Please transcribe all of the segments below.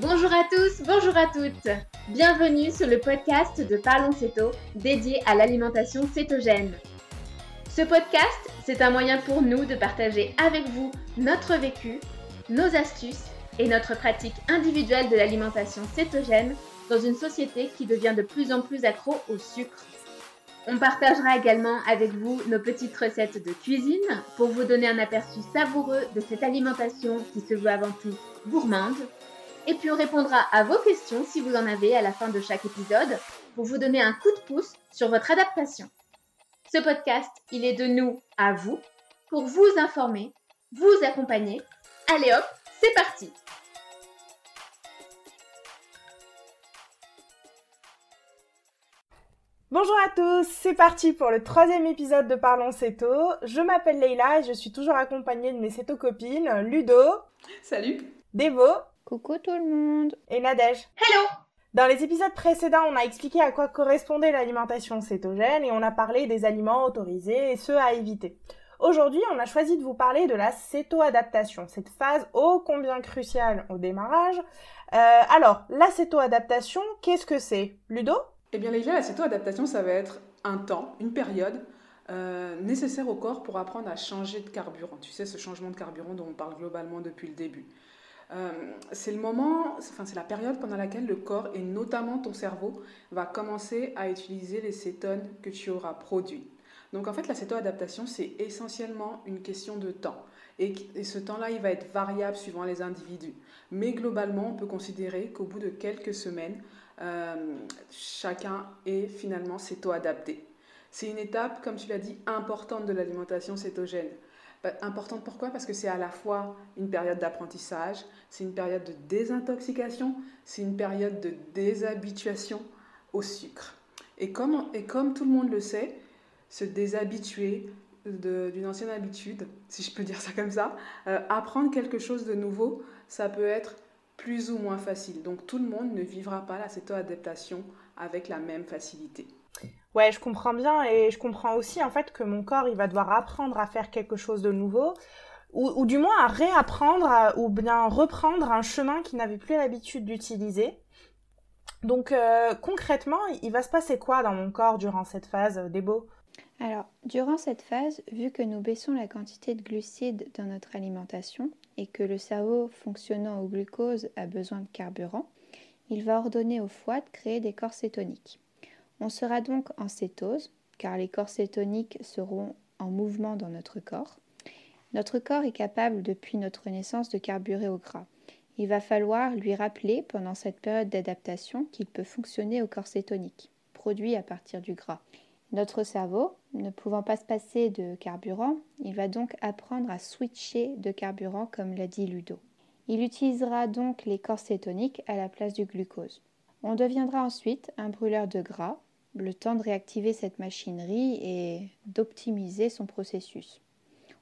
Bonjour à tous, bonjour à toutes. Bienvenue sur le podcast de Parlons Céto dédié à l'alimentation cétogène. Ce podcast, c'est un moyen pour nous de partager avec vous notre vécu, nos astuces et notre pratique individuelle de l'alimentation cétogène dans une société qui devient de plus en plus accro au sucre. On partagera également avec vous nos petites recettes de cuisine pour vous donner un aperçu savoureux de cette alimentation qui se veut avant tout gourmande et puis on répondra à vos questions si vous en avez à la fin de chaque épisode pour vous donner un coup de pouce sur votre adaptation. Ce podcast, il est de nous à vous pour vous informer, vous accompagner. Allez hop, c'est parti Bonjour à tous, c'est parti pour le troisième épisode de Parlons Céto. Je m'appelle Leïla et je suis toujours accompagnée de mes Céto copines, Ludo. Salut. Devo. Coucou tout le monde Et Nadège. Hello Dans les épisodes précédents, on a expliqué à quoi correspondait l'alimentation cétogène et on a parlé des aliments autorisés et ceux à éviter. Aujourd'hui, on a choisi de vous parler de la cétoadaptation, cette phase ô combien cruciale au démarrage. Euh, alors, la cétoadaptation, qu'est-ce que c'est? Ludo? Eh bien, Leïla, la cétoadaptation, ça va être un temps, une période euh, nécessaire au corps pour apprendre à changer de carburant. Tu sais, ce changement de carburant dont on parle globalement depuis le début. Euh, c'est le moment, enfin c'est la période pendant laquelle le corps et notamment ton cerveau va commencer à utiliser les cétones que tu auras produits. Donc en fait la cétoadaptation c'est essentiellement une question de temps et, ce temps-là il va être variable suivant les individus. Mais globalement on peut considérer qu'au bout de quelques semaines euh, chacun est finalement céto-adapté. C'est une étape, comme tu l'as dit, importante de l'alimentation cétogène. Bah, importante pourquoi? Parce que c'est à la fois une période d'apprentissage, c'est une période de désintoxication, c'est une période de déshabituation au sucre. Et comme, et comme tout le monde le sait, se déshabituer d'une ancienne habitude, si je peux dire ça comme ça, euh, apprendre quelque chose de nouveau, ça peut être plus ou moins facile. Donc tout le monde ne vivra pas la céto-adaptation avec la même facilité. Ouais, je comprends bien et je comprends aussi en fait que mon corps il va devoir apprendre à faire quelque chose de nouveau ou, du moins à réapprendre ou bien reprendre un chemin qu'il n'avait plus l'habitude d'utiliser. Donc euh, concrètement, il va se passer quoi dans mon corps durant cette phase, euh, Débo? Alors, durant cette phase, vu que nous baissons la quantité de glucides dans notre alimentation et que le cerveau fonctionnant au glucose a besoin de carburant, il va ordonner au foie de créer des corps cétoniques. On sera donc en cétose, car les corps cétoniques seront en mouvement dans notre corps. Notre corps est capable depuis notre naissance de carburer au gras. Il va falloir lui rappeler pendant cette période d'adaptation qu'il peut fonctionner au corps cétonique, produit à partir du gras. Notre cerveau, ne pouvant pas se passer de carburant, il va donc apprendre à switcher de carburant comme l'a dit Ludo. Il utilisera donc les corps cétoniques à la place du glucose. On deviendra ensuite un brûleur de gras le temps de réactiver cette machinerie et d'optimiser son processus.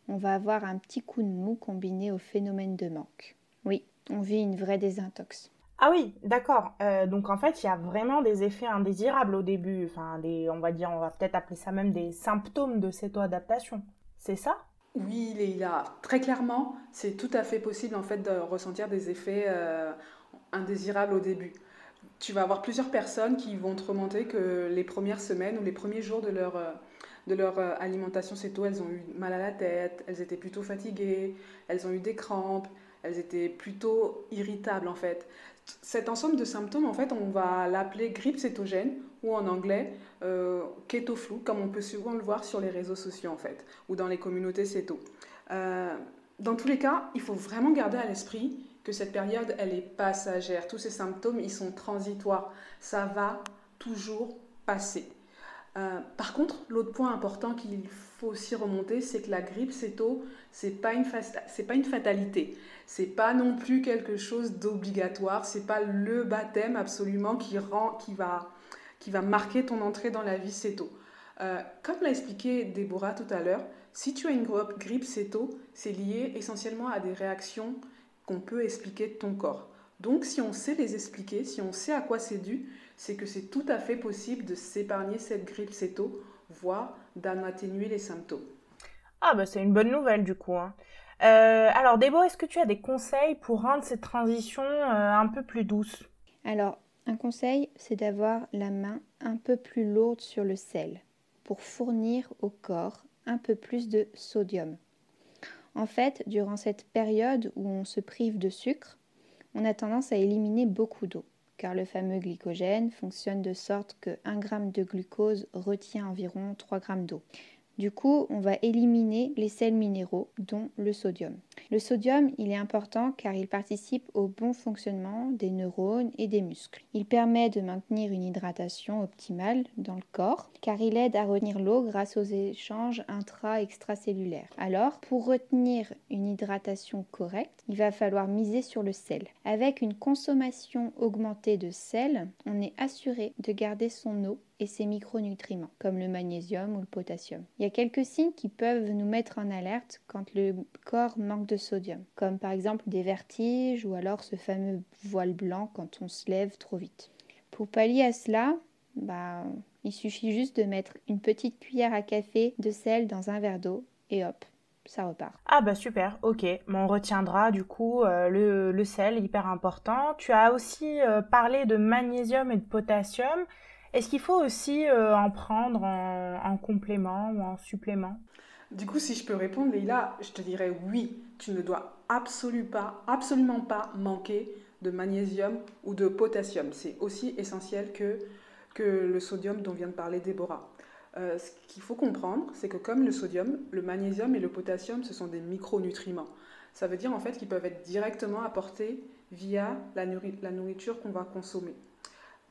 On va avoir un petit coup de mou combiné au phénomène de manque. Oui, on vit une vraie désintox. Ah oui, d'accord. Euh, donc en fait, il y a vraiment des effets indésirables au début. Enfin, des, on va dire, on va peut-être appeler ça même des symptômes de céto-adaptation. C'est ça? Oui, Leïla. Très clairement, c'est tout à fait possible en fait de ressentir des effets euh, indésirables au début tu vas avoir plusieurs personnes qui vont te remonter que les premières semaines ou les premiers jours de leur, euh, de leur euh, alimentation céto, elles ont eu mal à la tête, elles étaient plutôt fatiguées, elles ont eu des crampes, elles étaient plutôt irritables en fait. Cet ensemble de symptômes, en fait, on va l'appeler grippe cétogène ou en anglais euh, keto comme on peut souvent le voir sur les réseaux sociaux en fait, ou dans les communautés céto. dans tous les cas, il faut vraiment garder à l'esprit cette période, elle est passagère. Tous ces symptômes, ils sont transitoires. Ça va toujours passer. Euh, par contre, l'autre point important qu'il faut aussi remonter, c'est que la grippe céto, c'est pas une c'est pas une fatalité. C'est pas non plus quelque chose d'obligatoire. C'est pas le baptême absolument qui rend, qui va, qui va marquer ton entrée dans la vie céto. Euh, comme l'a expliqué Déborah tout à l'heure, si tu as une grippe céto, c'est lié essentiellement à des réactions qu'on peut expliquer de ton corps. Donc si on sait les expliquer, si on sait à quoi c'est dû, c'est que c'est tout à fait possible de s'épargner cette grippe céto, voire d'en atténuer les symptômes. Ah bah c'est une bonne nouvelle du coup. Hein. alors Débo, est-ce que tu as des conseils pour rendre cette transition un peu plus douce? Alors, un conseil, c'est d'avoir la main un peu plus lourde sur le sel pour fournir au corps un peu plus de sodium. En fait, durant cette période où on se prive de sucre, on a tendance à éliminer beaucoup d'eau, car le fameux glycogène fonctionne de sorte que 1 g de glucose retient environ 3 g d'eau. Du coup, on va éliminer les sels minéraux, dont le sodium. Le sodium, il est important car il participe au bon fonctionnement des neurones et des muscles. Il permet de maintenir une hydratation optimale dans le corps car il aide à retenir l'eau grâce aux échanges intra-extracellulaires. Alors, pour retenir une hydratation correcte, il va falloir miser sur le sel. Avec une consommation augmentée de sel, on est assuré de garder son eau et ses micronutriments, comme le magnésium ou le potassium. Il y a quelques signes qui peuvent nous mettre en alerte quand le corps manque de sodium, comme par exemple des vertiges ou alors ce fameux voile blanc quand on se lève trop vite. Pour pallier à cela, bah, il suffit juste de mettre une petite cuillère à café de sel dans un verre d'eau et hop, ça repart. Ah bah super, ok. on retiendra du coup euh, le, le, sel, hyper important. Tu as aussi euh, parlé de magnésium et de potassium. Est-ce qu'il faut aussi euh, en prendre en, complément ou en supplément? Du coup, si je peux répondre, Leïla, je te dirais oui, tu ne dois absolument pas, absolument pas manquer de magnésium ou de potassium. C'est aussi essentiel que, le sodium dont vient de parler Déborah. Euh, ce qu'il faut comprendre, c'est que comme le sodium, le magnésium et le potassium, ce sont des micronutriments. Ça veut dire en fait qu'ils peuvent être directement apportés via la nourriture qu'on va consommer.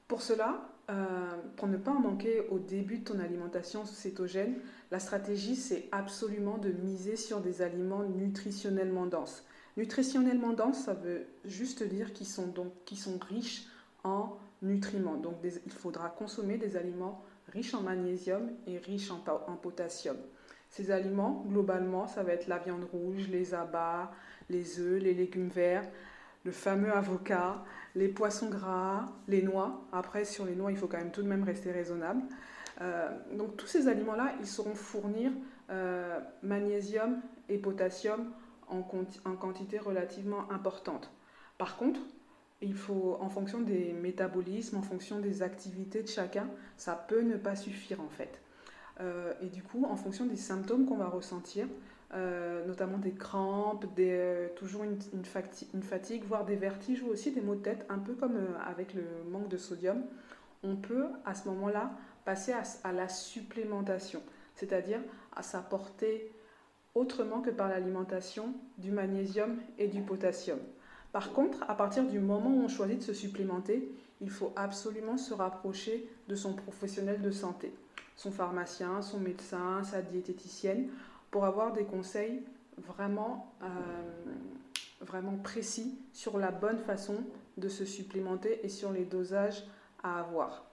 Pour cela, euh, pour ne pas en manquer au début de ton alimentation cétogène, la stratégie, c'est absolument de miser sur des aliments nutritionnellement denses. Nutritionnellement denses, ça veut juste dire qu'ils sont, donc, sont riches en nutriments. Donc il faudra consommer des aliments riches en magnésium et riches en, en, potassium. Ces aliments, globalement, ça va être la viande rouge, les abats, les œufs, les légumes verts, le fameux avocat, les poissons gras, les noix. Après, sur les noix, il faut quand même tout de même rester raisonnable. Euh, donc tous ces aliments-là, ils sauront fournir euh, magnésium et potassium en, quantité relativement importante. Par contre, il faut, en fonction des métabolismes, en fonction des activités de chacun, ça peut ne pas suffire en fait. Euh, et du coup, en fonction des symptômes qu'on va ressentir, euh, notamment des crampes, des, euh, toujours une, une, fatigue, voire des vertiges ou aussi des maux de tête, un peu comme euh, avec le manque de sodium, on peut à ce moment-là passer à, à, la supplémentation, c'est-à-dire à s'apporter autrement que par l'alimentation du magnésium et du potassium. Par contre, à partir du moment où on choisit de se supplémenter, il faut absolument se rapprocher de son professionnel de santé, son pharmacien, son médecin, sa diététicienne, pour avoir des conseils vraiment, euh, vraiment précis sur la bonne façon de se supplémenter et sur les dosages à avoir.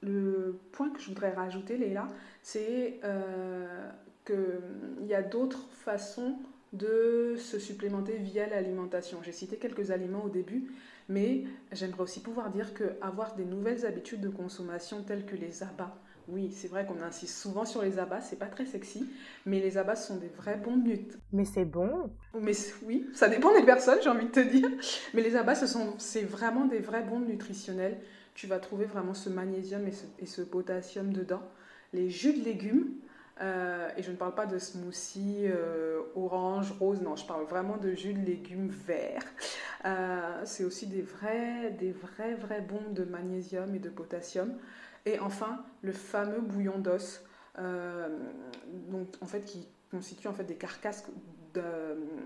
Le point que je voudrais rajouter, Léla, c'est euh, qu'il y a d'autres façons de se supplémenter via l'alimentation. J'ai cité quelques aliments au début, mais j'aimerais aussi pouvoir dire qu'avoir des nouvelles habitudes de consommation telles que les abats, oui, c'est vrai qu'on insiste souvent sur les abats, c'est pas très sexy, mais les abats sont des vrais bons nut. Mais c'est bon. Mais oui, ça dépend des personnes, j'ai envie de te dire. Mais les abats, ce sont, c'est vraiment des vrais bons nutritionnels. Tu vas trouver vraiment ce magnésium et ce, potassium dedans. Les jus de légumes, euh, et je ne parle pas de smoothie euh, orange, rose, non, je parle vraiment de jus de légumes verts. Euh, c'est aussi des vrais, des vrais, vrais bons de magnésium et de potassium. Et enfin, le fameux bouillon d'os, euh, donc en fait qui constitue en fait des carcasses de,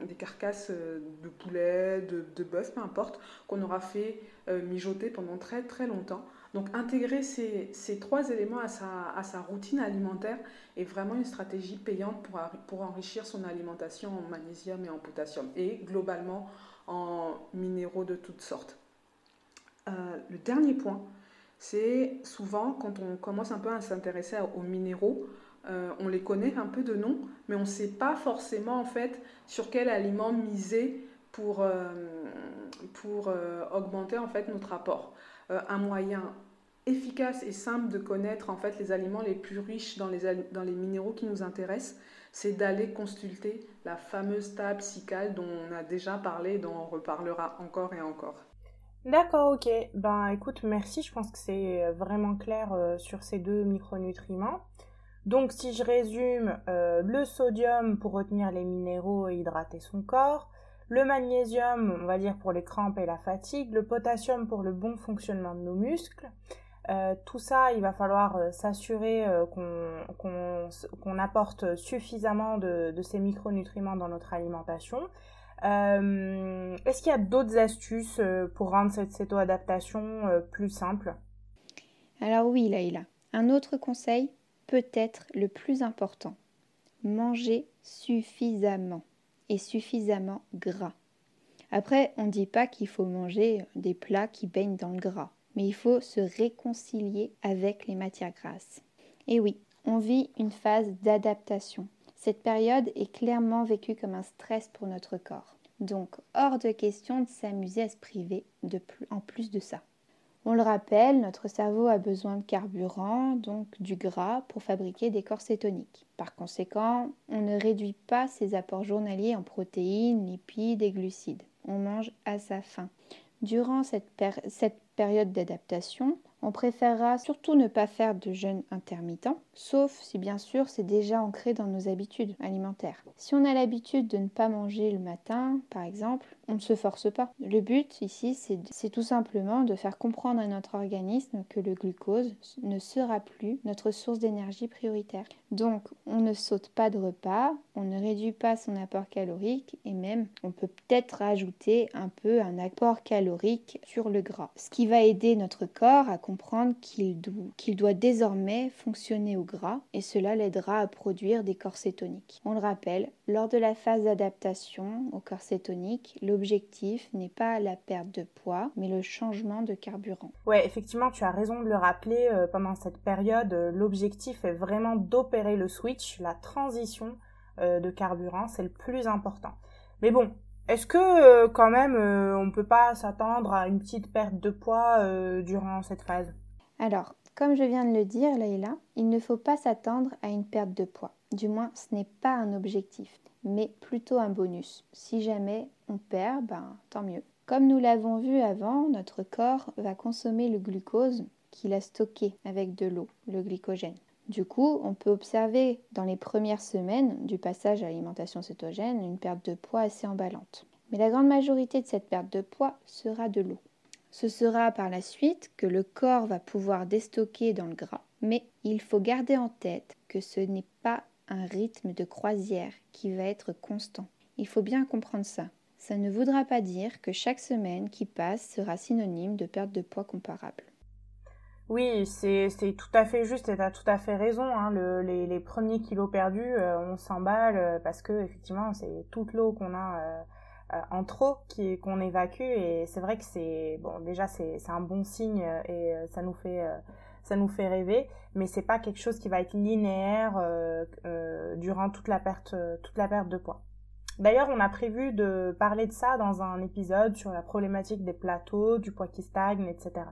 des carcasses euh, de poulet, de, de bœuf, peu importe, qu'on aura fait euh, mijoter pendant très très longtemps. Donc intégrer ces, ces trois éléments à sa, à sa, routine alimentaire est vraiment une stratégie payante pour, pour enrichir son alimentation en magnésium et en potassium et globalement en minéraux de toutes sortes. le dernier point, c'est souvent quand on commence un peu à s'intéresser aux minéraux, euh, on les connaît un peu de nom, mais on ne sait pas forcément en fait sur quel aliment miser pour, euh, euh, augmenter en fait notre apport. un moyen efficace et simple de connaître en fait les aliments les plus riches dans les, minéraux qui nous intéressent, c'est d'aller consulter la fameuse table SICAL dont on a déjà parlé, dont on reparlera encore et encore. D'accord, ok. Ben écoute, merci. Je pense que c'est vraiment clair euh, sur ces deux micronutriments. Donc si je résume, euh, le sodium pour retenir les minéraux et hydrater son corps, le magnésium, on va dire pour les crampes et la fatigue, le potassium pour le bon fonctionnement de nos muscles. Euh, tout ça, il va falloir euh, s'assurer euh, qu'on apporte suffisamment de, ces micronutriments dans notre alimentation. Est-ce qu'il y a d'autres astuces pour rendre cette cétoadaptation plus simple? Alors oui, Laïla. Un autre conseil, peut-être le plus important. Manger suffisamment et suffisamment gras. Après, on ne dit pas qu'il faut manger des plats qui baignent dans le gras, mais il faut se réconcilier avec les matières grasses. Et oui, on vit une phase d'adaptation. Cette période est clairement vécue comme un stress pour notre corps. Donc, hors de question de s'amuser à se priver en plus de ça. On le rappelle, notre cerveau a besoin de carburant, donc du gras, pour fabriquer des corps cétoniques. Par conséquent, on ne réduit pas ses apports journaliers en protéines, lipides et glucides. On mange à sa faim. Durant cette période d'adaptation, on préférera surtout ne pas faire de jeûne intermittent, sauf si bien sûr c'est déjà ancré dans nos habitudes alimentaires. Si on a l'habitude de ne pas manger le matin, par exemple, on ne se force pas. Le but ici, c'est tout simplement de faire comprendre à notre organisme que le glucose ne sera plus notre source d'énergie prioritaire. Donc, on ne saute pas de repas, on ne réduit pas son apport calorique et même on peut peut-être rajouter un peu un apport calorique sur le gras, ce qui va aider notre corps à comprendre qu'il doit désormais fonctionner au gras et cela l'aidera à produire des corps cétoniques. On le rappelle, lors de la phase d'adaptation au corps cétonique, l'objectif n'est pas la perte de poids, mais le changement de carburant. Ouais, effectivement, tu as raison de le rappeler, euh, pendant cette période, euh, l'objectif est vraiment d'opérer le switch, la transition euh, de carburant, c'est le plus important. Mais bon, est-ce que quand même on ne peut pas s'attendre à une petite perte de poids durant cette phase? Alors, comme je viens de le dire, Leïla, il ne faut pas s'attendre à une perte de poids. Du moins, ce n'est pas un objectif, mais plutôt un bonus. Si jamais on perd, ben tant mieux. Comme nous l'avons vu avant, notre corps va consommer le glucose qu'il a stocké avec de l'eau, le glycogène. Du coup, on peut observer dans les premières semaines du passage à l'alimentation cétogène une perte de poids assez emballante. Mais la grande majorité de cette perte de poids sera de l'eau. Ce sera par la suite que le corps va pouvoir déstocker dans le gras. Mais il faut garder en tête que ce n'est pas un rythme de croisière qui va être constant. Il faut bien comprendre ça. Ça ne voudra pas dire que chaque semaine qui passe sera synonyme de perte de poids comparable. Oui, c'est tout à fait juste et tu as tout à fait raison. Hein. les, premiers kilos perdus, euh, on s'emballe euh, parce que effectivement c'est toute l'eau qu'on a euh, en trop qu'on évacue et c'est vrai que c'est bon déjà c'est un bon signe et ça nous fait ça nous fait rêver, mais c'est pas quelque chose qui va être linéaire durant toute la perte toute la perte de poids. D'ailleurs, on a prévu de parler de ça dans un épisode sur la problématique des plateaux, du poids qui stagne, etc.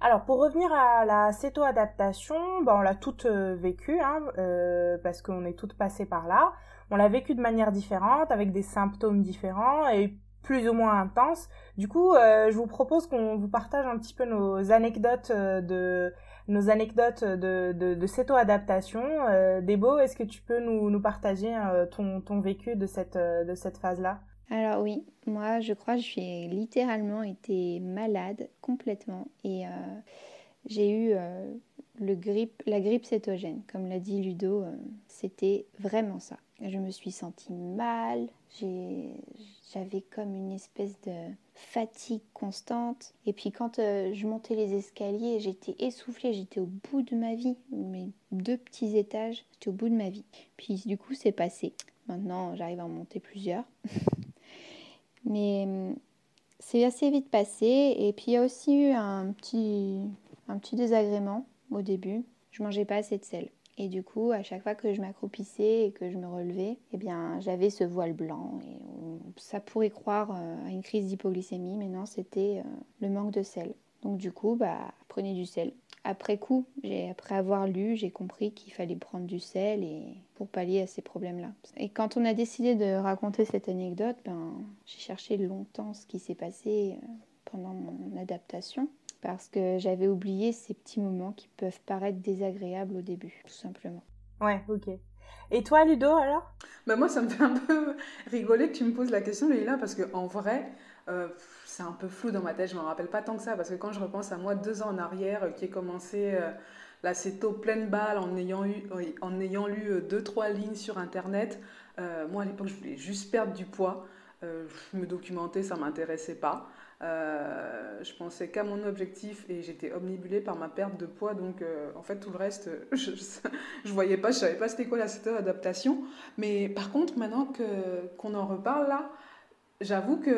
Alors pour revenir à la céto-adaptation, ben, on l'a toute euh, vécue hein, euh, parce qu'on est toutes passées par là. On l'a vécue de manière différente, avec des symptômes différents et plus ou moins intenses. Du coup, euh, je vous propose qu'on vous partage un petit peu nos anecdotes de nos anecdotes de, de, de céto-adaptation. Debo, est-ce que tu peux nous, nous partager ton, ton vécu de cette, cette phase-là? Alors oui, moi je crois que j'ai littéralement été malade complètement et euh, j'ai eu euh, la grippe cétogène. Comme l'a dit Ludo, euh, c'était vraiment ça. Je me suis sentie mal, j'avais comme une espèce de fatigue constante. Et puis quand je montais les escaliers, j'étais essoufflée, j'étais au bout de ma vie. Mes deux petits étages, j'étais au bout de ma vie. Puis du coup, c'est passé. Maintenant, j'arrive à en monter plusieurs. Mais c'est assez vite passé. Et puis il y a aussi eu un petit, un petit désagrément au début. Je mangeais pas assez de sel. Et du coup, à chaque fois que je m'accroupissais et que je me relevais, eh bien, j'avais ce voile blanc. Et ça pourrait croire euh, à une crise d'hypoglycémie, mais non, c'était euh, le manque de sel. Donc du coup, bah, prenez du sel. Après coup, après avoir lu, j'ai compris qu'il fallait prendre du sel et pour pallier à ces problèmes-là. Et quand on a décidé de raconter cette anecdote, ben, j'ai cherché longtemps ce qui s'est passé euh, pendant mon adaptation parce que j'avais oublié ces petits moments qui peuvent paraître désagréables au début, tout simplement. Ouais, ok. Et toi, Ludo, alors? Bah Moi, ça me fait un peu rigoler que tu me poses la question, Leïla, parce qu'en vrai, euh, c'est un peu flou dans ma tête, je ne me rappelle pas tant que ça, parce que quand je repense à moi deux ans en arrière, euh, qui ai commencé euh, la CETO pleine balle en ayant, eu, en ayant lu deux, trois lignes sur Internet, moi à l'époque je voulais juste perdre du poids, je me documentais, ça ne m'intéressait pas. Je pensais qu'à mon objectif et j'étais omnibulée par ma perte de poids. Donc, en fait, tout le reste, je ne voyais pas, je savais pas c'était quoi la adaptation. Mais par contre, maintenant que, qu'on en reparle là, j'avoue que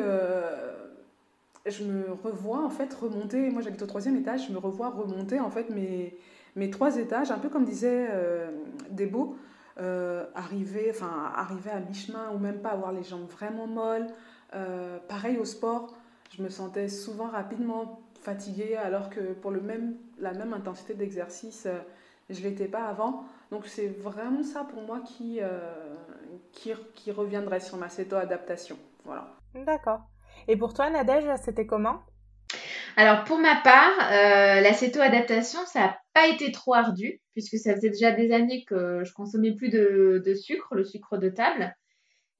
je me revois en fait remonter, moi j'habite au troisième étage, je me revois remonter en fait mes, mes trois étages, un peu comme disait euh, Debo, euh, arriver, enfin, arriver à mi-chemin ou même pas avoir les jambes vraiment molles. Euh, pareil au sport, je me sentais souvent rapidement fatiguée alors que pour le même, la même intensité d'exercice, je ne l'étais pas avant. Donc c'est vraiment ça pour moi qui, qui, qui reviendrait sur ma céto-adaptation. Voilà. D'accord. Et pour toi, Nadège, c'était comment? Alors, pour ma part, euh, la céto-adaptation, ça n'a pas été trop ardu, puisque ça faisait déjà des années que je consommais plus de, sucre, le sucre de table.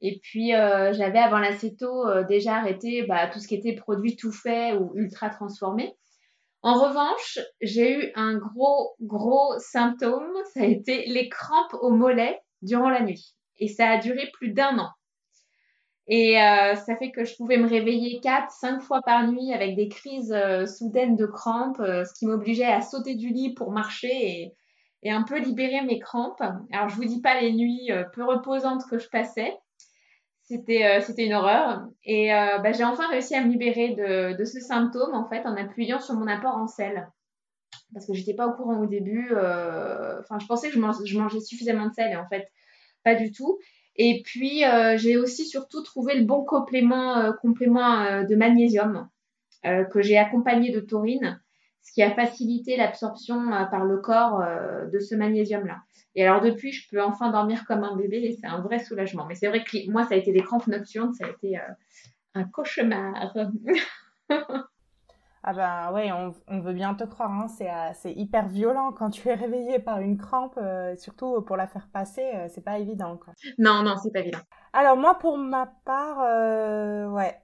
Et puis, euh, j'avais avant la céto euh, déjà arrêté bah, tout ce qui était produit tout fait ou ultra transformé. En revanche, j'ai eu un gros, gros symptôme, ça a été les crampes au mollet durant la nuit. Et ça a duré plus d'un an. Et euh, ça fait que je pouvais me réveiller quatre, cinq fois par nuit avec des crises euh, soudaines de crampes, euh, ce qui m'obligeait à sauter du lit pour marcher et, et, un peu libérer mes crampes. Alors je vous dis pas les nuits peu reposantes que je passais, c'était c'était une horreur. Et bah, j'ai enfin réussi à me libérer de, ce symptôme en fait en appuyant sur mon apport en sel. Parce que j'étais pas au courant au début. Enfin, je pensais que je, mangeais suffisamment de sel et en fait pas du tout. Et puis, euh, j'ai aussi surtout trouvé le bon complément, euh, complément euh, de magnésium que j'ai accompagné de taurine, ce qui a facilité l'absorption par le corps de ce magnésium-là. Et alors, depuis, je peux enfin dormir comme un bébé et c'est un vrai soulagement. Mais c'est vrai que moi, ça a été des crampes nocturnes, ça a été un cauchemar. Ah ben ouais, on, veut bien te croire, hein. euh, c'est hyper violent quand tu es réveillé par une crampe, euh, surtout pour la faire passer, euh, c'est pas évident. Quoi. Non, non, c'est pas évident. Alors moi pour ma part, ouais,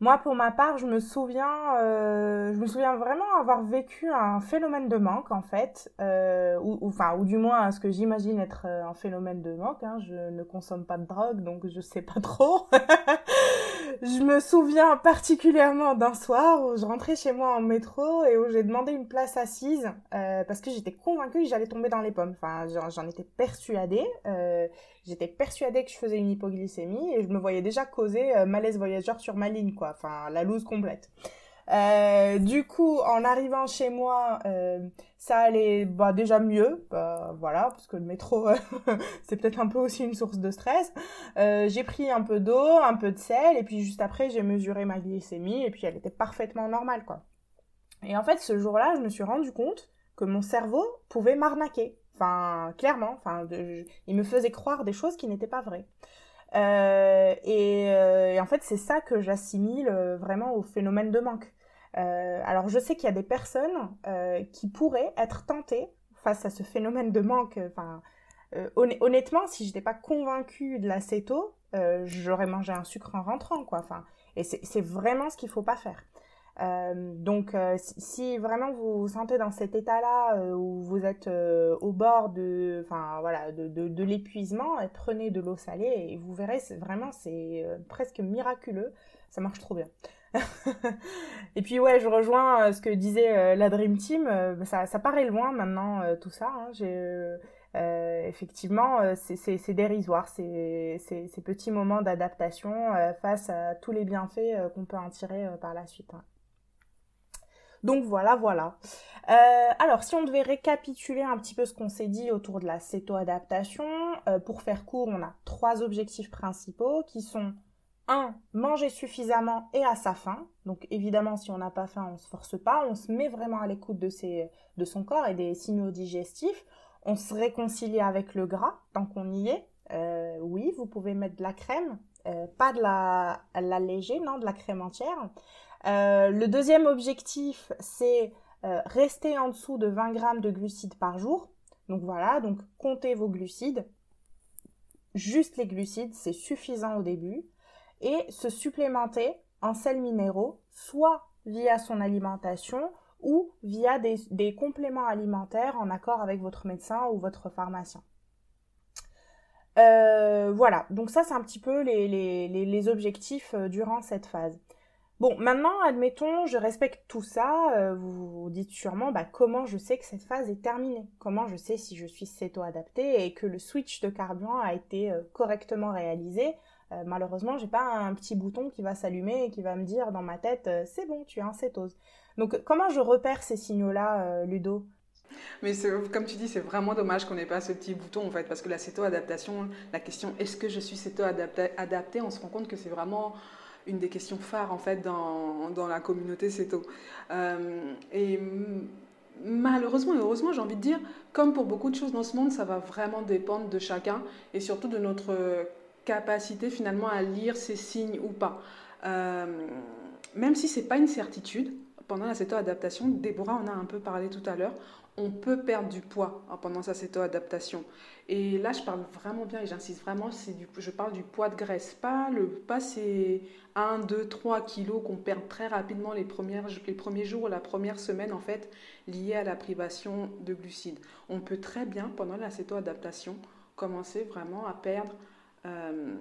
moi, pour ma part, je me souviens, je me souviens vraiment avoir vécu un phénomène de manque, en fait, ou, enfin, ou du moins ce que j'imagine être un phénomène de manque. Hein. Je ne consomme pas de drogue, donc je sais pas trop. je me souviens particulièrement d'un soir où je rentrais chez moi en métro et où j'ai demandé une place assise euh, parce que j'étais convaincue que j'allais tomber dans les pommes. Enfin, j'en étais persuadée. J'étais persuadée que je faisais une hypoglycémie et je me voyais déjà causer euh, malaise voyageur sur ma ligne, quoi. Enfin, la loose complète. Euh, du coup, en arrivant chez moi, euh, ça allait bah, déjà mieux, bah, voilà, parce que le métro, c'est peut-être un peu aussi une source de stress. J'ai pris un peu d'eau, un peu de sel, et puis juste après, j'ai mesuré ma glycémie, et puis elle était parfaitement normale, quoi. Et en fait, ce jour-là, je me suis rendu compte que mon cerveau pouvait m'arnaquer. Enfin, clairement, enfin, il me faisait croire des choses qui n'étaient pas vraies. Euh, et, et, en fait, c'est ça que j'assimile vraiment au phénomène de manque. Euh, alors je sais qu'il y a des personnes euh, qui pourraient être tentées face à ce phénomène de manque. Enfin, euh, honnêtement, si je n'étais pas convaincue de l'acéto, j'aurais mangé un sucre en rentrant, quoi. Enfin, et c'est vraiment ce qu'il faut pas faire. Donc, si, vraiment vous vous sentez dans cet état-là où vous êtes au bord de, enfin voilà, de, l'épuisement, prenez de l'eau salée et vous verrez, vraiment c'est presque miraculeux, ça marche trop bien. et puis ouais, je rejoins euh, ce que disait euh, la Dream Team. Euh, ça, paraît loin maintenant tout ça. Hein. Effectivement, c'est dérisoire ces, petits moments d'adaptation face à tous les bienfaits qu'on peut en tirer par la suite. Hein. Donc voilà, voilà. alors, si on devait récapituler un petit peu ce qu'on s'est dit autour de la céto-adaptation, pour faire court, on a trois objectifs principaux qui sont 1. Manger suffisamment et à sa faim. Donc évidemment, si on n'a pas faim, on ne se force pas, on se met vraiment à l'écoute de, son corps et des signaux digestifs. On se réconcilie avec le gras tant qu'on y est. Euh, oui, vous pouvez mettre de la crème, euh, pas de la, la léger, non, de la crème entière. Euh, le deuxième objectif, c'est rester en dessous de 20 grammes de glucides par jour. Donc voilà, donc comptez vos glucides. Juste les glucides, c'est suffisant au début et se supplémenter en sels minéraux, soit via son alimentation ou via des, compléments alimentaires en accord avec votre médecin ou votre pharmacien. Euh, voilà, donc ça c'est un petit peu les, objectifs euh, durant cette phase. Bon, maintenant, admettons, je respecte tout ça, euh, vous vous dites sûrement bah, comment je sais que cette phase est terminée, comment je sais si je suis céto-adapté et que le switch de carburant a été correctement réalisé? Euh, malheureusement, j'ai pas un petit bouton qui va s'allumer et qui va me dire dans ma tête euh, c'est bon, tu es en cétose. Donc comment je repère ces signaux-là, euh, Ludo? Mais comme tu dis, c'est vraiment dommage qu'on n'ait pas ce petit bouton en fait, parce que la céto-adaptation, la question est-ce que je suis céto-adapté, on se rend compte que c'est vraiment une des questions phares en fait dans, dans la communauté céto. et malheureusement et heureusement, j'ai envie de dire, comme pour beaucoup de choses dans ce monde, ça va vraiment dépendre de chacun et surtout de notre capacité finalement à lire ces signes ou pas. Euh, même si c'est pas une certitude, pendant la céto-adaptation, Déborah en a un peu parlé tout à l'heure, on peut perdre du poids hein, pendant sa céto-adaptation. Et là, je parle vraiment bien et j'insiste vraiment, du, je parle du poids de graisse, pas, le, pas ces 1, 2, 3 kilos qu'on perd très rapidement les, premières, les premiers jours ou la première semaine, en fait, liés à la privation de glucides. On peut très bien, pendant la céto-adaptation, commencer vraiment à perdre euh,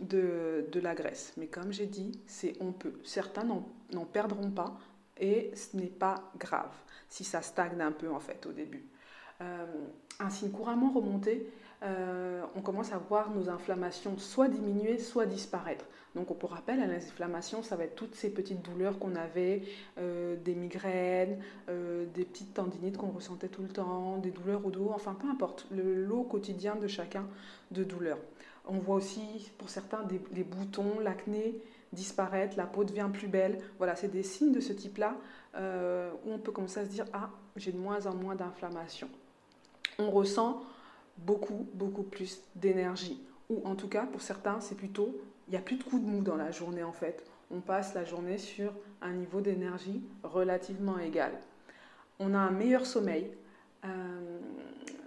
de, de, la graisse. Mais comme j'ai dit, c'est on peut. Certains n'en perdront pas et ce n'est pas grave si ça stagne un peu en fait au début. Euh, un signe couramment remonté, euh, on commence à voir nos inflammations soit diminuer, soit disparaître. Donc, pour rappel, à l'inflammation, ça va être toutes ces petites douleurs qu'on avait, des migraines, des petites tendinites qu'on ressentait tout le temps, des douleurs au dos, enfin peu importe, le lot quotidien de chacun de douleurs. On voit aussi pour certains des, les boutons, l'acné disparaître, la peau devient plus belle. Voilà, c'est des signes de ce type-là euh, où on peut commencer à se dire ah j'ai de moins en moins d'inflammation. On ressent beaucoup beaucoup plus d'énergie. Ou en tout cas pour certains c'est plutôt il n'y a plus de coups de mou dans la journée en fait. On passe la journée sur un niveau d'énergie relativement égal. On a un meilleur sommeil. Euh,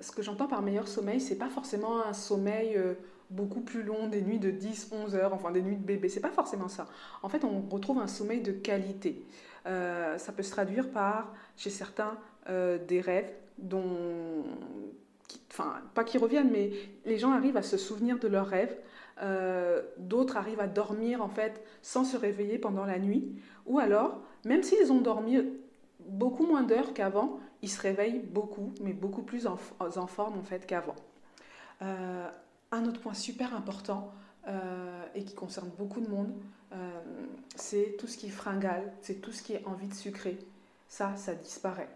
ce que j'entends par meilleur sommeil, c'est pas forcément un sommeil euh, beaucoup plus long, des nuits de 10, 11 heures, enfin des nuits de bébé. C'est pas forcément ça. En fait, on retrouve un sommeil de qualité. Euh, ça peut se traduire par, chez certains, euh, des rêves dont, enfin, pas qui reviennent, mais les gens arrivent à se souvenir de leurs rêves. Euh, d'autres arrivent à dormir en fait sans se réveiller pendant la nuit. Ou alors, même s'ils ont dormi beaucoup moins d'heures qu'avant, ils se réveillent beaucoup, mais beaucoup plus en, en forme en fait qu'avant. Un autre point super important euh, et qui concerne beaucoup de monde, euh, c'est tout ce qui est fringale, c'est tout ce qui est envie de sucrer. Ça, ça disparaît.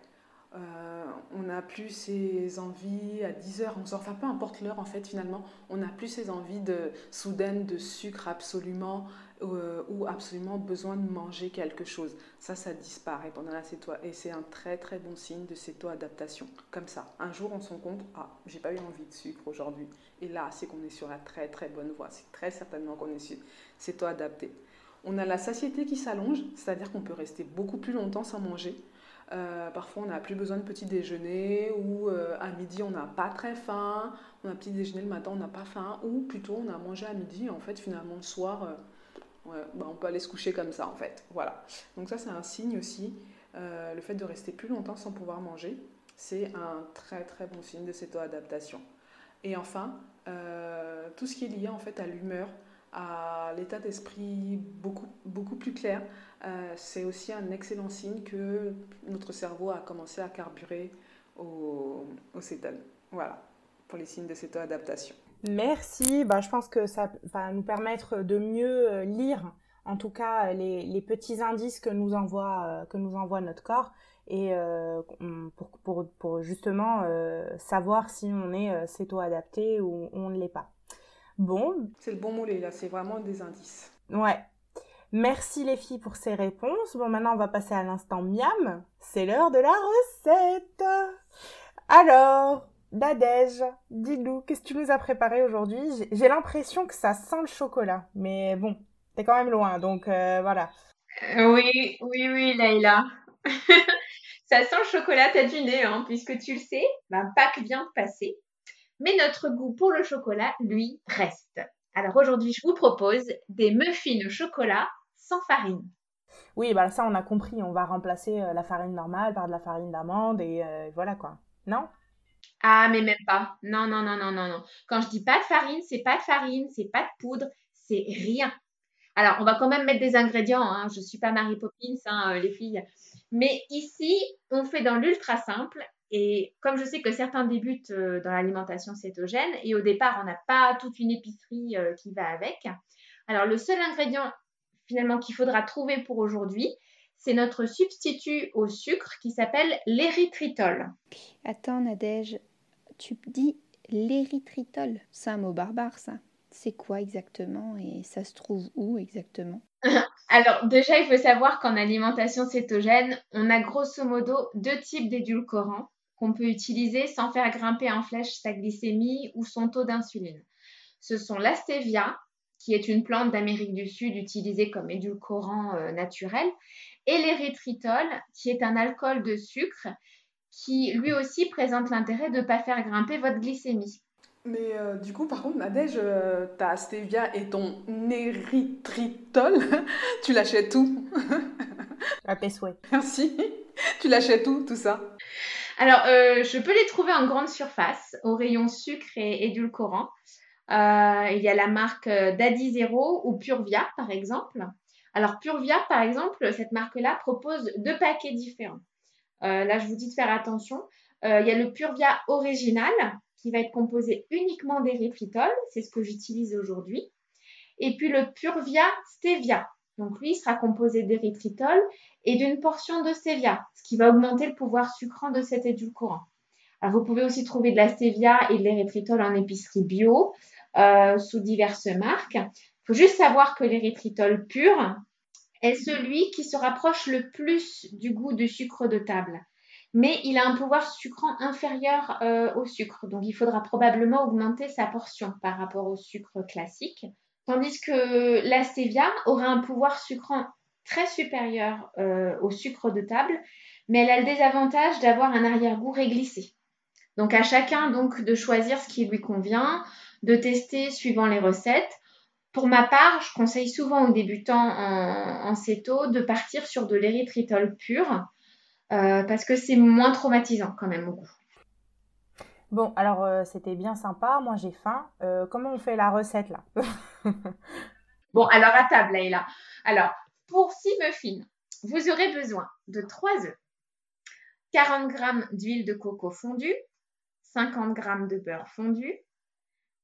Euh, on n'a plus ces envies à 10h, 11h, enfin peu importe l'heure en fait finalement, on n'a plus ces envies de soudaines de sucre absolument euh, ou absolument besoin de manger quelque chose. Ça, ça disparaît pendant la céto et c'est un très très bon signe de céto-adaptation. Comme ça, un jour on se rend compte, ah, j'ai pas eu envie de sucre aujourd'hui. Et là, c'est qu'on est sur la très très bonne voie. C'est très certainement qu'on est céto-adapté. On a la satiété qui s'allonge, c'est-à-dire qu'on peut rester beaucoup plus longtemps sans manger. Euh, parfois, on n'a plus besoin de petit déjeuner ou euh, à midi, on n'a pas très faim. On a petit déjeuner le matin, on n'a pas faim. Ou plutôt, on a mangé à midi et en fait, finalement, le soir, euh, bah, on peut aller se coucher comme ça en fait. Voilà. Donc ça, c'est un signe aussi. le fait de rester plus longtemps sans pouvoir manger, c'est un très très bon signe de cette adaptation. Et enfin, tout ce qui est lié en fait à l'humeur, à l'état d'esprit beaucoup, beaucoup plus clair, euh, c'est aussi un excellent signe que notre cerveau a commencé à carburer au, au. Voilà, pour les signes de céto-adaptation. Merci, bah, je pense que ça va nous permettre de mieux euh, lire, en tout cas, les, les petits indices que nous envoie, euh, que nous envoie notre corps et pour, pour, pour, justement savoir si on est céto-adapté ou on ne l'est pas. Bon. C'est le bon mot, là, c'est vraiment des indices. Ouais. Merci les filles pour ces réponses. Bon, maintenant on va passer à l'instant miam. C'est l'heure de la recette. Alors, Nadège, dis-nous, qu'est-ce que tu nous as préparé aujourd'hui? J'ai l'impression que ça sent le chocolat, mais bon, t'es quand même loin, donc euh, voilà. Euh, oui, oui, oui, Laïla. ça sent le chocolat, t'as du nez, hein, puisque tu le sais, ben, Pâques vient de passer. Mais notre goût pour le chocolat, lui, reste. Alors aujourd'hui, je vous propose des muffins au chocolat sans farine. Oui, bah ça on a compris, on va remplacer euh, la farine normale par de la farine d'amande et voilà quoi. Non? Ah, mais même pas. Non, non, non, non, non, non. Quand je dis pas de farine, c'est pas de farine, c'est pas de poudre, c'est rien. Alors, on va quand même mettre des ingrédients. Hein. Je suis pas Marie Poppins, hein, euh, les filles. Mais ici, on fait dans l'ultra simple. Et comme je sais que certains débutent euh, dans l'alimentation cétogène, et au départ, on n'a pas toute une épicerie euh, qui va avec. Alors, le seul ingrédient finalement qu'il faudra trouver pour aujourd'hui, c'est notre substitut au sucre qui s'appelle l'érythritol. Attends, Nadège, tu dis l'érythritol. C'est un mot barbare, ça. C'est quoi exactement et ça se trouve où exactement? Alors, déjà, il faut savoir qu'en alimentation cétogène, on a grosso modo deux types d'édulcorants qu'on peut utiliser sans faire grimper en flèche sa glycémie ou son taux d'insuline. Ce sont la stevia, qui est une plante d'Amérique du Sud utilisée comme édulcorant euh, naturel, et l'érythritol, qui est un alcool de sucre qui lui aussi présente l'intérêt de ne pas faire grimper votre glycémie. Mais euh, du coup, par contre, Nadège, euh, ta stevia et ton érythritol, tu l'achètes où À tes souhaits. Merci. Tu l'achètes où, tout ça Alors, euh, je peux les trouver en grande surface, au rayon sucre et édulcorant. il y a la marque Daddy Zero ou Purvia, par exemple. Alors Purvia, par exemple, cette marque-là propose deux paquets différents. Euh, là, je vous dis de faire attention. Euh, il y a le Purvia original qui va être composé uniquement d'érythritol, c'est ce que j'utilise aujourd'hui. Et puis le Purvia stevia. Donc lui, il sera composé d'érythritol et d'une portion de stevia, ce qui va augmenter le pouvoir sucrant de cet édulcorant. Alors, vous pouvez aussi trouver de la stevia et de l'érythritol en épicerie bio euh, sous diverses marques faut juste savoir que l'érythritol pur est celui qui se rapproche le plus du goût du sucre de table. Mais il a un pouvoir sucrant inférieur euh, au sucre. Donc il faudra probablement augmenter sa portion par rapport au sucre classique. Tandis que la stevia aura un pouvoir sucrant très supérieur euh, au sucre de table, mais elle a le désavantage d'avoir un arrière-goût réglissé. Donc à chacun donc de choisir ce qui lui convient, de tester suivant les recettes. Pour ma part, je conseille souvent aux débutants en, céto de partir sur de l'érythritol pur euh, parce que c'est moins traumatisant quand même au goût. Bon, alors euh, c'était bien sympa, moi j'ai faim. Euh, comment on fait la recette là? Bon, alors à table, Leïla. Alors, pour 6 muffins, vous aurez besoin de 3 œufs, 40 g d'huile de coco fondue, 50 g de beurre fondu,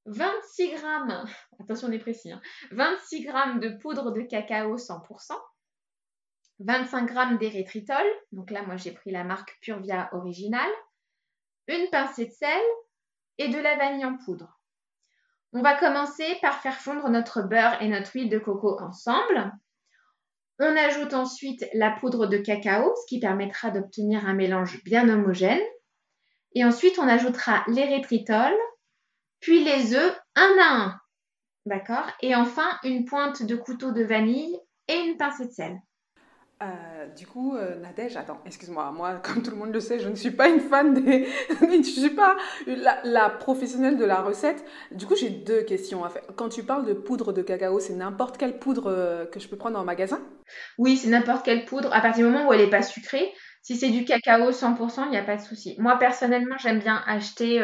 26 grammes, attention on est précis, 26 grammes de poudre de cacao 100%, 25 grammes d'érythritol, donc là moi j'ai pris la marque Purvia originale, une pincée de sel et de la vanille en poudre. On va commencer par faire fondre notre beurre et notre huile de coco ensemble. On ajoute ensuite la poudre de cacao, ce qui permettra d'obtenir un mélange bien homogène. Et ensuite, on ajoutera l'érythritol, puis les œufs un à un. D'accord Et enfin, une pointe de couteau de vanille et une pincée de sel. Euh, du coup, euh, Nadège, attends, excuse-moi, moi, comme tout le monde le sait, je ne suis pas une fan des. je ne suis pas la, professionnelle de la recette. Du coup, j'ai deux questions à faire. Quand tu parles de poudre de cacao, c'est n'importe quelle poudre euh, que je peux prendre en magasin? Oui, c'est n'importe quelle poudre, à partir du moment où elle n'est pas sucrée. Si c'est du cacao 100%, il n'y a pas de souci. Moi, personnellement, j'aime bien acheter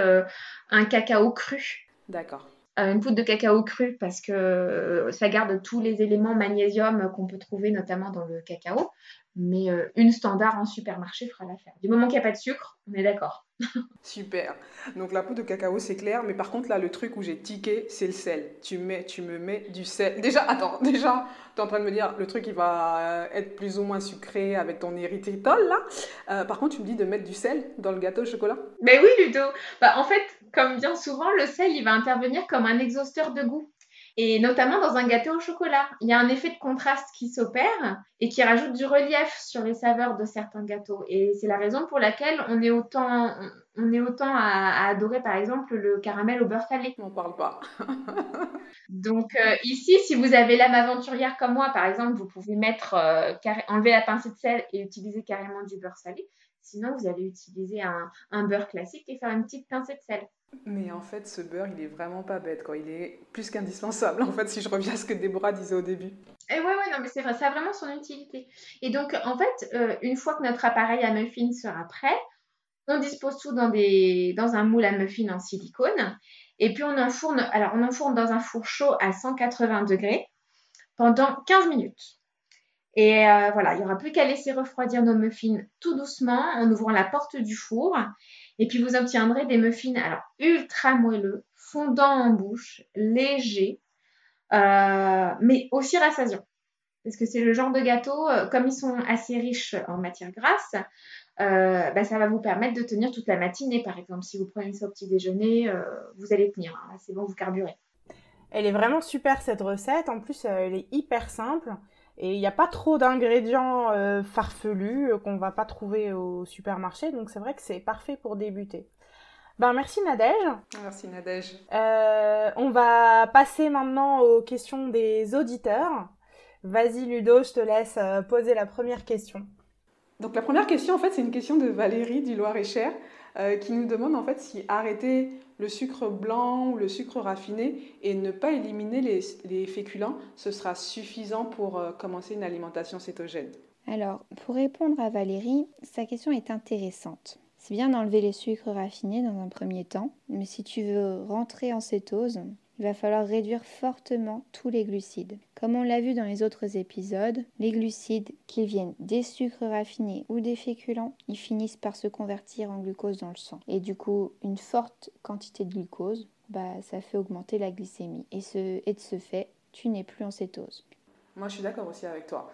un cacao cru. D'accord. Euh, une poudre de cacao cru parce que euh, ça garde tous les éléments magnésium qu'on peut trouver notamment dans le cacao. Mais euh, une standard en supermarché fera l'affaire. Du moment qu'il n'y a pas de sucre, on est d'accord. Super. Donc la poudre de cacao, c'est clair. Mais par contre, là, le truc où j'ai tiqué, c'est le sel. Tu, mets, tu me mets du sel. Déjà, attends, déjà, tu es en train de me dire, le truc, il va être plus ou moins sucré avec ton érythritol, là. par contre, tu me dis de mettre du sel dans le gâteau au chocolat Mais oui, Ludo. Bah, en fait, comme bien souvent, le sel, il va intervenir comme un exhausteur de goût. Et notamment dans un gâteau au chocolat. Il y a un effet de contraste qui s'opère et qui rajoute du relief sur les saveurs de certains gâteaux. Et c'est la raison pour laquelle on est autant, on est autant à, adorer par exemple le caramel au beurre salé. On parle pas. Donc euh, ici, si vous avez l'âme aventurière comme moi, par exemple, vous pouvez mettre, euh, enlever la pincée de sel et utiliser carrément du beurre salé. Sinon, vous allez utiliser un, un beurre classique et faire une petite pincée de sel. Mais en fait, ce beurre, il est vraiment pas bête, quoi. Il est plus qu'indispensable, en fait, si je reviens à ce que Déborah disait au début. Et ouais, ouais, non, mais c'est vrai, ça a vraiment son utilité. Et donc, en fait, euh, une fois que notre appareil à muffin sera prêt, on dispose tout dans, des, dans un moule à muffin en silicone. Et puis, on enfourne, alors, on enfourne dans un four chaud à 180 degrés pendant 15 minutes. Et euh, voilà, il n'y aura plus qu'à laisser refroidir nos muffins tout doucement en ouvrant la porte du four. Et puis vous obtiendrez des muffins alors ultra moelleux, fondants en bouche, légers, euh, mais aussi rassasiants. Parce que c'est le genre de gâteau, euh, comme ils sont assez riches en matière grasse, bah, ça va vous permettre de tenir toute la matinée. Par exemple, si vous prenez ça au petit déjeuner, vous allez tenir. Hein. c'est bon, vous carburez. Elle est vraiment super cette recette. En plus, elle est hyper simple. Et il n'y a pas trop d'ingrédients euh, farfelus euh, qu'on va pas trouver au supermarché, donc c'est vrai que c'est parfait pour débuter. Ben merci Nadège. Merci Nadège. Euh, on va passer maintenant aux questions des auditeurs. Vas-y Ludo, je te laisse poser la première question. Donc la première question en fait c'est une question de Valérie du Loir-et-Cher qui nous demande en fait si arrêter le sucre blanc ou le sucre raffiné et ne pas éliminer les, féculents, ce sera suffisant pour euh, commencer une alimentation cétogène Alors, pour répondre à Valérie, sa question est intéressante. C'est bien d'enlever les sucres raffinés dans un premier temps, mais si tu veux rentrer en cétose, il va falloir réduire fortement tous les glucides. Comme on l'a vu dans les autres épisodes, les glucides, qu'ils viennent des sucres raffinés ou des féculents, ils finissent par se convertir en glucose dans le sang. Et du coup, une forte quantité de glucose, bah, ça fait augmenter la glycémie. Et, ce, de ce fait, tu n'es plus en cétose. Moi, je suis d'accord aussi avec toi.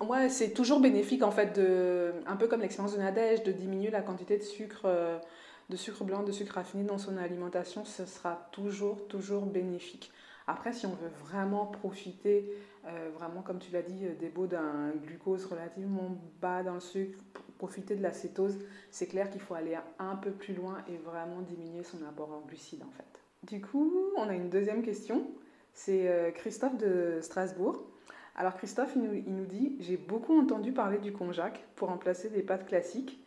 Moi, c'est toujours bénéfique, en fait, de, un peu comme l'expérience de Nadège, de diminuer la quantité de sucre. Euh, de sucre blanc, de sucre raffiné dans son alimentation, ce sera toujours, toujours bénéfique. Après, si on veut vraiment profiter, euh, vraiment comme tu l'as dit, euh, des beaux d'un glucose relativement bas dans le sucre, profiter de la cétose, c'est clair qu'il faut aller un peu plus loin et vraiment diminuer son apport en glucides en fait. Du coup, on a une deuxième question. C'est euh, Christophe de Strasbourg. Alors Christophe, il nous, il nous dit, j'ai beaucoup entendu parler du konjac pour remplacer des pâtes classiques.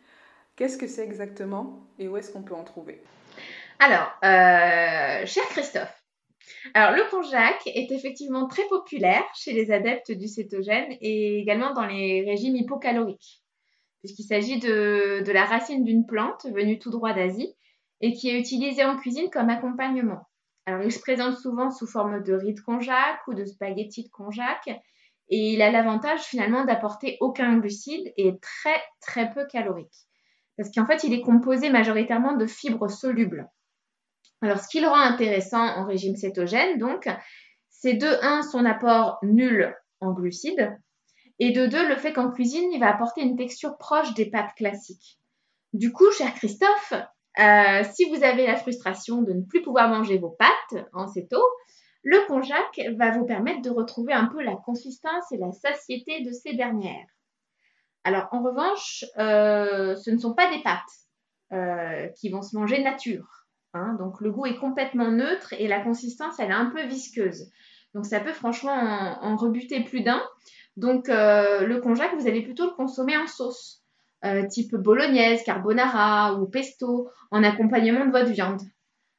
Qu'est-ce que c'est exactement et où est-ce qu'on peut en trouver? Alors, euh, cher Christophe, alors le konjac est effectivement très populaire chez les adeptes du cétogène et également dans les régimes hypocaloriques, puisqu'il s'agit de, de la racine d'une plante venue tout droit d'Asie et qui est utilisée en cuisine comme accompagnement. Alors, il se présente souvent sous forme de riz de konjac ou de spaghettis de konjac et il a l'avantage finalement d'apporter aucun glucide et très très peu calorique parce qu'en fait, il est composé majoritairement de fibres solubles. Alors, ce qui le rend intéressant en régime cétogène, donc, c'est de 1, son apport nul en glucides, et de 2, le fait qu'en cuisine, il va apporter une texture proche des pâtes classiques. Du coup, cher Christophe, euh, si vous avez la frustration de ne plus pouvoir manger vos pâtes en céto, le konjac va vous permettre de retrouver un peu la consistance et la satiété de ces dernières. Alors, en revanche, euh, ce ne sont pas des pâtes euh, qui vont se manger nature. Hein. donc, le goût est complètement neutre et la consistance, elle est un peu visqueuse. Donc, ça peut franchement en, rebuter plus d'un. Donc, euh, le konjac, vous allez plutôt le consommer en sauce, type bolognaise, carbonara ou pesto, en accompagnement de votre viande.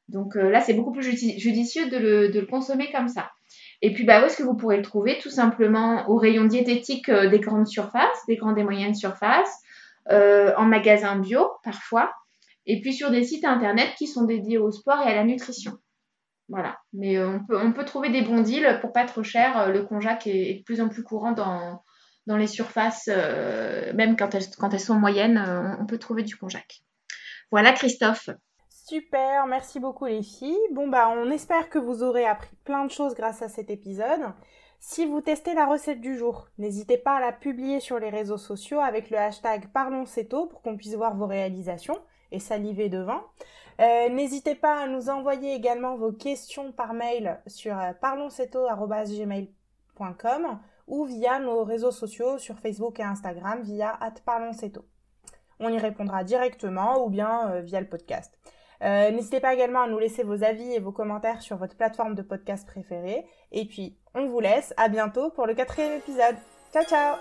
Donc là, c'est beaucoup plus judicieux de le consommer comme ça. Et puis, bah, où est-ce que vous pourrez le trouver? Tout simplement au rayon diététique euh, des grandes surfaces, des grandes et moyennes surfaces, euh, en magasin bio parfois, et puis sur des sites internet qui sont dédiés au sport et à la nutrition. Voilà. Mais euh, on, peut, on peut trouver des bons deals pour pas trop cher. Le konjac est, de plus en plus courant dans, dans les surfaces, même quand elles, quand elles sont moyennes, on peut trouver du konjac. Voilà, Christophe. Super, merci beaucoup les filles. Bon bah on espère que vous aurez appris plein de choses grâce à cet épisode. Si vous testez la recette du jour, n'hésitez pas à la publier sur les réseaux sociaux avec le hashtag Parlons pour qu'on puisse voir vos réalisations et saliver devant. Euh, n'hésitez pas à nous envoyer également vos questions par mail sur parlonceto.gmail.com ou via nos réseaux sociaux sur Facebook et Instagram via parlonceto. On y répondra directement ou bien via le podcast. Euh, n'hésitez pas également à nous laisser vos avis et vos commentaires sur votre plateforme de podcast préférée. Et puis, on vous laisse. À bientôt pour le quatrième épisode. Ciao, ciao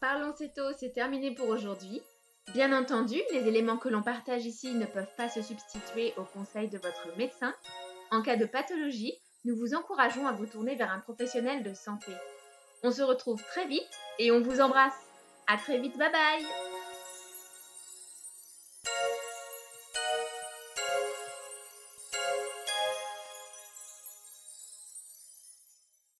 Parlons CETO, c'est terminé pour aujourd'hui. Bien entendu, les éléments que l'on partage ici ne peuvent pas se substituer aux conseils de votre médecin. En cas de pathologie, nous vous encourageons à vous tourner vers un professionnel de santé. On se retrouve très vite et on vous embrasse. À très vite, bye bye